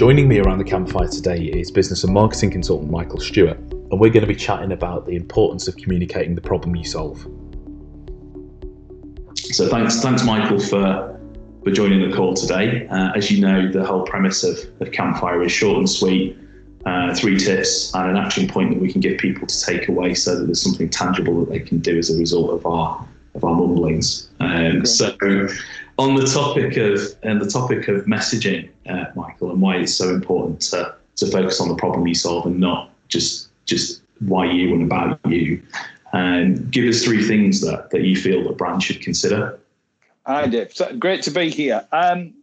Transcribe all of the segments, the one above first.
Joining me around the campfire today is business and marketing consultant Michael Stewart, and we're going to be chatting about the importance of communicating the problem you solve. So thanks, thanks Michael for for joining the call today. Uh, as you know, the whole premise of, of Campfire is short and sweet. Uh, three tips and an action point that we can give people to take away so that there's something tangible that they can do as a result of our of our mumblings. Um, so on the topic of and the topic of messaging, uh, Michael, and why it's so important to to focus on the problem you solve and not just just why you and about you. And um, give us three things that that you feel that brands should consider. Hi, Dave. So great to be here. Um,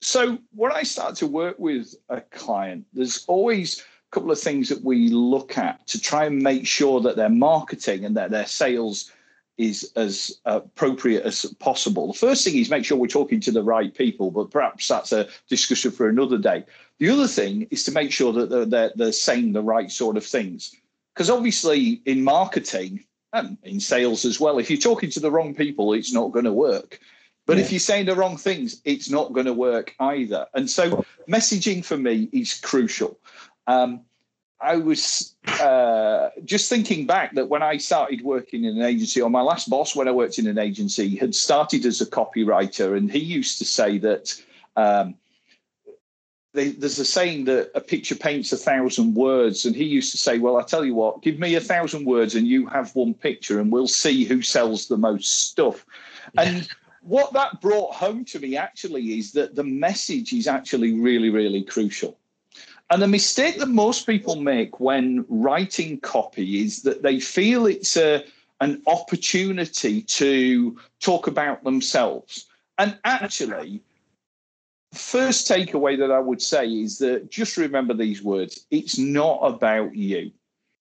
so when I start to work with a client, there's always a couple of things that we look at to try and make sure that their marketing and that their sales is as appropriate as possible. The first thing is make sure we're talking to the right people, but perhaps that's a discussion for another day. The other thing is to make sure that they're, they're, they're saying the right sort of things. Because obviously, in marketing and in sales as well, if you're talking to the wrong people, it's not going to work. But yeah. if you're saying the wrong things, it's not going to work either. And so, messaging for me is crucial. Um, I was uh, just thinking back that when I started working in an agency, or my last boss when I worked in an agency had started as a copywriter, and he used to say that um, they, there's a saying that a picture paints a thousand words, and he used to say, "Well, I tell you what, give me a thousand words, and you have one picture, and we'll see who sells the most stuff." Yeah. And what that brought home to me actually is that the message is actually really, really crucial. And the mistake that most people make when writing copy is that they feel it's a, an opportunity to talk about themselves. And actually, first takeaway that I would say is that just remember these words it's not about you.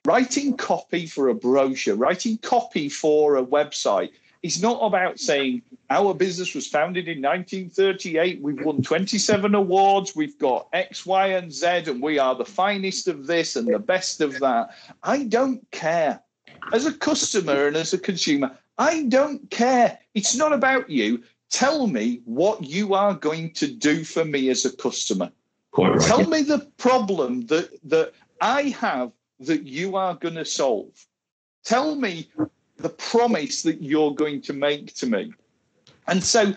Writing copy for a brochure, writing copy for a website it's not about saying our business was founded in 1938. We've won 27 awards. We've got X, Y, and Z, and we are the finest of this and the best of that. I don't care. As a customer and as a consumer, I don't care. It's not about you. Tell me what you are going to do for me as a customer. Right. Tell me the problem that that I have that you are going to solve. Tell me the promise that you're going to make to me. And so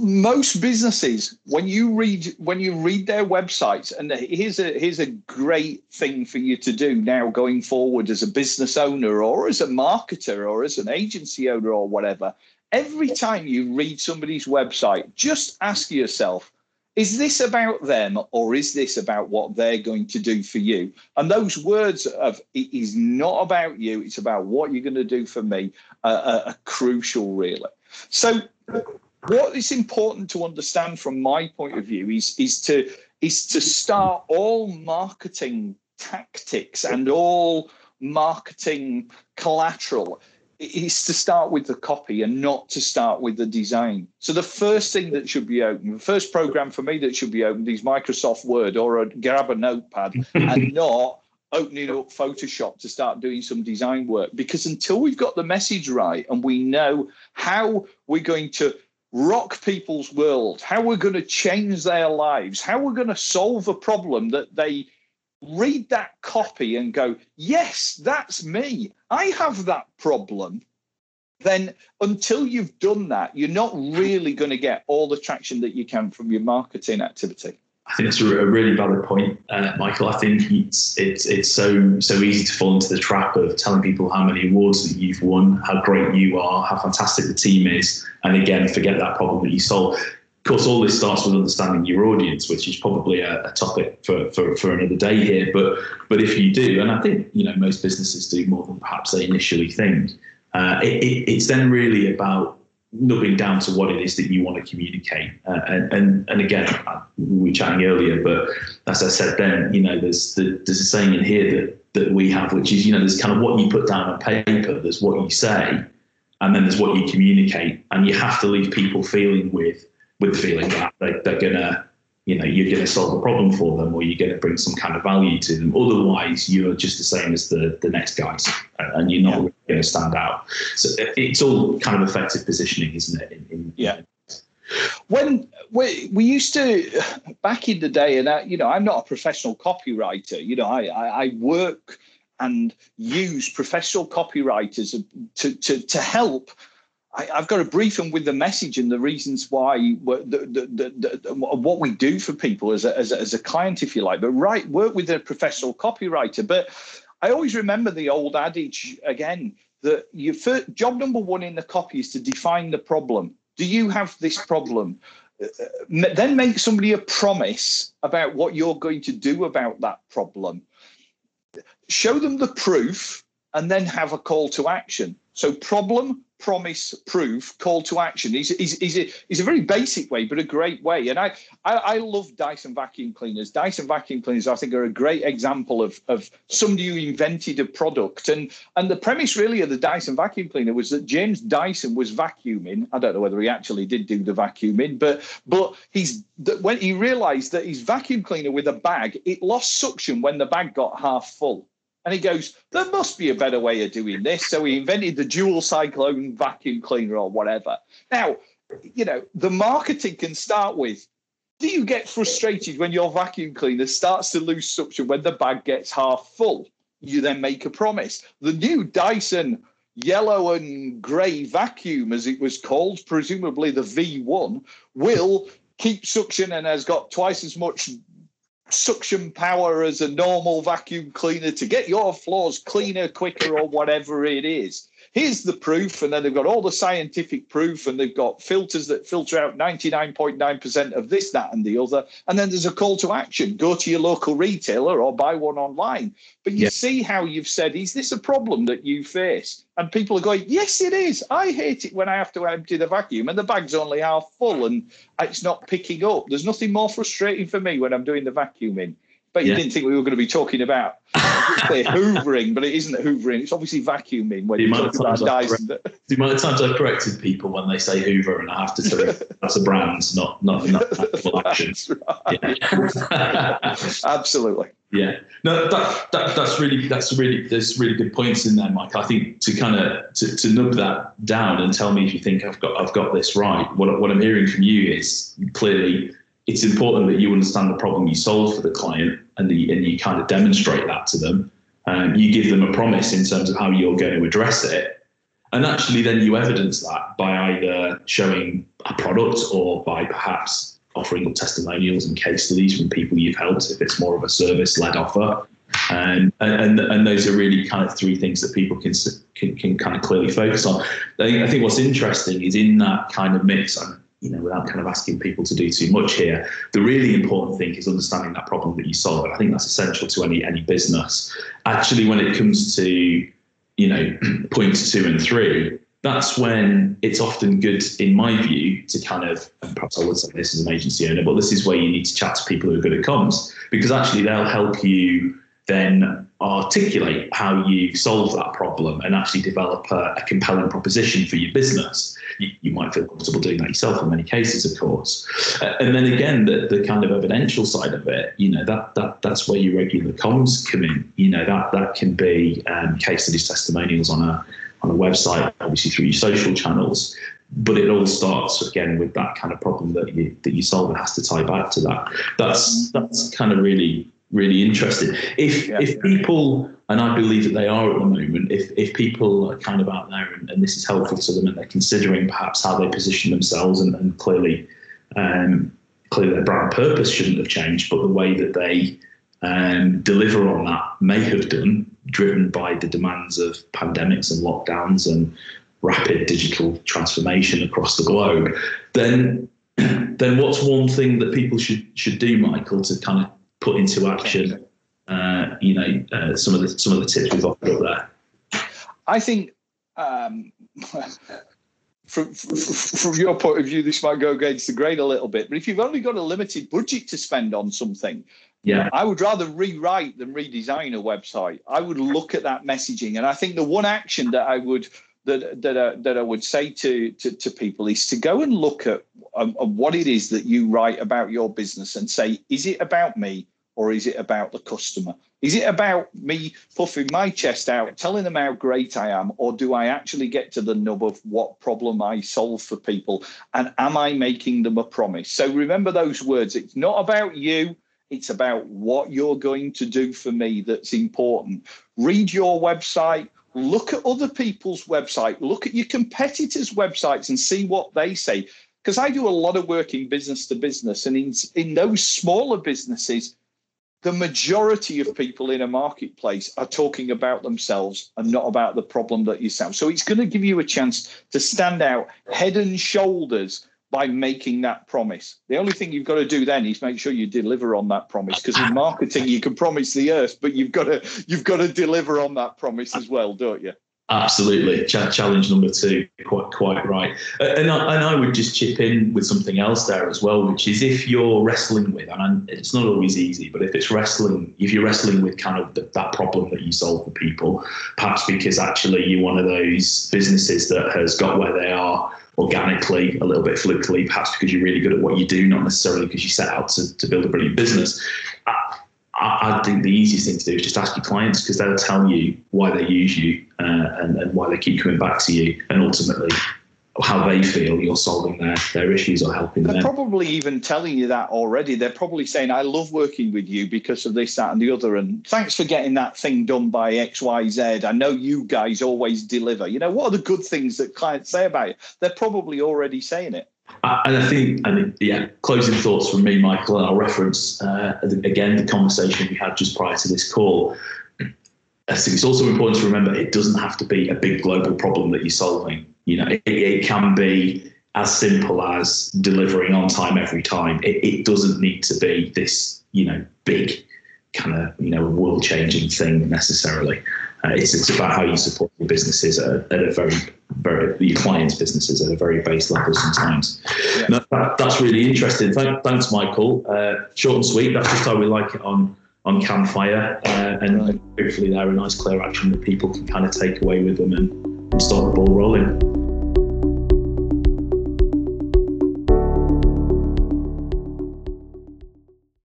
most businesses when you read when you read their websites and here's a here's a great thing for you to do now going forward as a business owner or as a marketer or as an agency owner or whatever every time you read somebody's website just ask yourself is this about them or is this about what they're going to do for you? And those words of it is not about you it's about what you're going to do for me uh, are, crucial really. So what is important to understand from my point of view is is to is to start all marketing tactics and all marketing collateral is to start with the copy and not to start with the design. So the first thing that should be open, the first program for me that should be opened is Microsoft Word or a, grab a notepad and not opening up Photoshop to start doing some design work. Because until we've got the message right and we know how we're going to rock people's world, how we're going to change their lives, how we're going to solve a problem that they read that copy and go, yes, that's me. I have that problem. Then until you've done that, you're not really going to get all the traction that you can from your marketing activity. I think that's a really valid point, uh, Michael. I think it's it's it's so so easy to fall into the trap of telling people how many awards that you've won, how great you are, how fantastic the team is, and again forget that problem that you solve course, all this starts with understanding your audience, which is probably a, a, topic for, for, for another day here. But but if you do, and I think you know most businesses do more than perhaps they initially think, uh, it, it, it's then really about nubbing down to what it is that you want to communicate. Uh, and, and and again, we were chatting earlier, but as I said then, you know, there's the, there's a saying in here that that we have, which is you know, there's kind of what you put down on paper, there's what you say, and then there's what you communicate, and you have to leave people feeling with with the feeling that they, they're gonna you know you're going to solve a problem for them or you're going to bring some kind of value to them otherwise you're just the same as the the next guys uh, and you're not yeah. really going to stand out so it's all kind of effective positioning isn't it in, in, yeah when we, we used to back in the day, and I, you know, I'm not a professional copywriter. You know, I, I, I work and use professional copywriters to, to, to help. I, have got to brief them with the message and the reasons why the, the, the, what we do for people as a, as, a, as a client, if you like. But right, work with a professional copywriter. But I always remember the old adage again that your first, job number one in the copy is to define the problem. Do you have this problem? Uh, uh, then make somebody a promise about what you're going to do about that problem show them the proof and then have a call to action. So problem, promise, proof, call to action is, is, is, a, is a very basic way, but a great way. And I, I, I, love Dyson vacuum cleaners. Dyson vacuum cleaners, I think, are a great example of, of somebody who invented a product. And, and the premise really of the Dyson vacuum cleaner was that James Dyson was vacuuming. I don't know whether he actually did do the vacuuming, but but he's when he realized that his vacuum cleaner with a bag, it lost suction when the bag got half full. And he goes, there must be a better way of doing this. So he invented the dual cyclone vacuum cleaner or whatever. Now, you know, the marketing can start with do you get frustrated when your vacuum cleaner starts to lose suction when the bag gets half full? You then make a promise. The new Dyson yellow and grey vacuum, as it was called, presumably the V1, will keep suction and has got twice as much suction power as a normal vacuum cleaner to get your floors cleaner, quicker, or whatever it is here's the proof. And then they've got all the scientific proof and they've got filters that filter out 99.9% of this, that, and the other. And then there's a call to action go to your local retailer or buy one online. But you yeah. see how you've said, is this a problem that you face? And people are going, yes, it is. I hate it when I have to empty the vacuum and the bag's only half full and it's not picking up. There's nothing more frustrating for me when I'm doing the vacuuming but you yeah. didn't think we were going to be talking about hoovering, but it isn't hoovering. It's obviously vacuuming when the you talk about Dyson. Correct, the amount of times I've corrected people when they say Hoover, and I have to tell them that's a brand, not not not action. Right. Yeah. Absolutely. Yeah, no, that, that that's really that's really there's really good points in there, Mike. I think to kind of to, to nub that down and tell me if you think I've got I've got this right. What what I'm hearing from you is clearly it's important that you understand the problem you solve for the client and, the, and you kind of demonstrate that to them. Um, you give them a promise in terms of how you're going to address it. And actually, then you evidence that by either showing a product or by perhaps offering up testimonials and case studies from people you've helped if it's more of a service led offer. Um, and, and those are really kind of three things that people can, can, can kind of clearly focus on. I think, I think what's interesting is in that kind of mix, and you know, without kind of asking people to do too much here, the really important thing is understanding that problem that you solve. And I think that's essential to any any business. Actually, when it comes to, you know, points two and three, that's when it's often good, in my view, to kind of, and perhaps I would say this as an agency owner, but this is where you need to chat to people who are good at comms because actually they'll help you then articulate how you solve that problem and actually develop a, a compelling proposition for your business. You, you, might feel comfortable doing that yourself in many cases, of course. Uh, and then again, the, the kind of evidential side of it, you know, that that that's where your regular comms come in. You know, that that can be um, case studies, testimonials on a on a website, obviously through your social channels. But it all starts again with that kind of problem that you that you solve and has to tie back to that. That's that's kind of really really interested. If yeah. if people, and I believe that they are at the moment, if if people are kind of out there and, and this is helpful to them and they're considering perhaps how they position themselves and, and clearly, um, clearly their brand purpose shouldn't have changed, but the way that they um, deliver on that may have done, driven by the demands of pandemics and lockdowns and rapid digital transformation across the globe, then then what's one thing that people should should do, Michael, to kind of put into action. Uh, you know, uh, some of the some of the tips we've offered up there. I think. Um, from, from your point of view, this might go against the grain a little bit. But if you've only got a limited budget to spend on something, yeah, I would rather rewrite than redesign a website. I would look at that messaging, and I think the one action that I would that that I, that I would say to, to, to people is to go and look at um, what it is that you write about your business and say, is it about me or is it about the customer? Is it about me puffing my chest out, telling them how great I am, or do I actually get to the nub of what problem I solve for people? And am I making them a promise? So remember those words. It's not about you. It's about what you're going to do for me that's important. Read your website, look at other people's website, look at your competitors' websites and see what they say. Because I do a lot of work in business to business, and in, in those smaller businesses, the majority of people in a marketplace are talking about themselves and not about the problem that you solve. So it's going to give you a chance to stand out head and shoulders by making that promise. The only thing you've got to do then is make sure you deliver on that promise. Because in marketing, you can promise the earth, but you've got to you've got to deliver on that promise as well, don't you? Absolutely, Ch- challenge number two, quite quite right. Uh, and I, and I would just chip in with something else there as well, which is if you're wrestling with, and it's not always easy, but if it's wrestling, if you're wrestling with kind of the, that problem that you solve for people, perhaps because actually you're one of those businesses that has got where they are organically, a little bit flukily, perhaps because you're really good at what you do, not necessarily because you set out to, to build a brilliant business. I, I, think the easiest thing to do is just ask your clients because they'll tell you why they use you uh, and, and why they keep coming back to you, and ultimately how they feel you're solving their, their issues or helping them. They're probably even telling you that already. They're probably saying, I love working with you because of this, that, and the other. And thanks for getting that thing done by XYZ. I know you guys always deliver. You know, what are the good things that clients say about you? They're probably already saying it. And I think, and yeah, closing thoughts from me, Michael, and I'll reference uh, again the conversation we had just prior to this call. I think it's also important to remember it doesn't have to be a big global problem that you're solving. You know, it, it can be as simple as delivering on time every time. It, it doesn't need to be this, you know, big kind of, you know, world changing thing necessarily. Uh, it's, it's about how you support your businesses at, at, a very, very, your clients' businesses at a very base level sometimes. Yeah. No, that, that's really interesting. Thank, thanks, Michael. Uh, short and sweet. That's just how we like it on on Campfire, uh, and right. hopefully they're a nice clear action that people can kind of take away with them and, and start the ball rolling.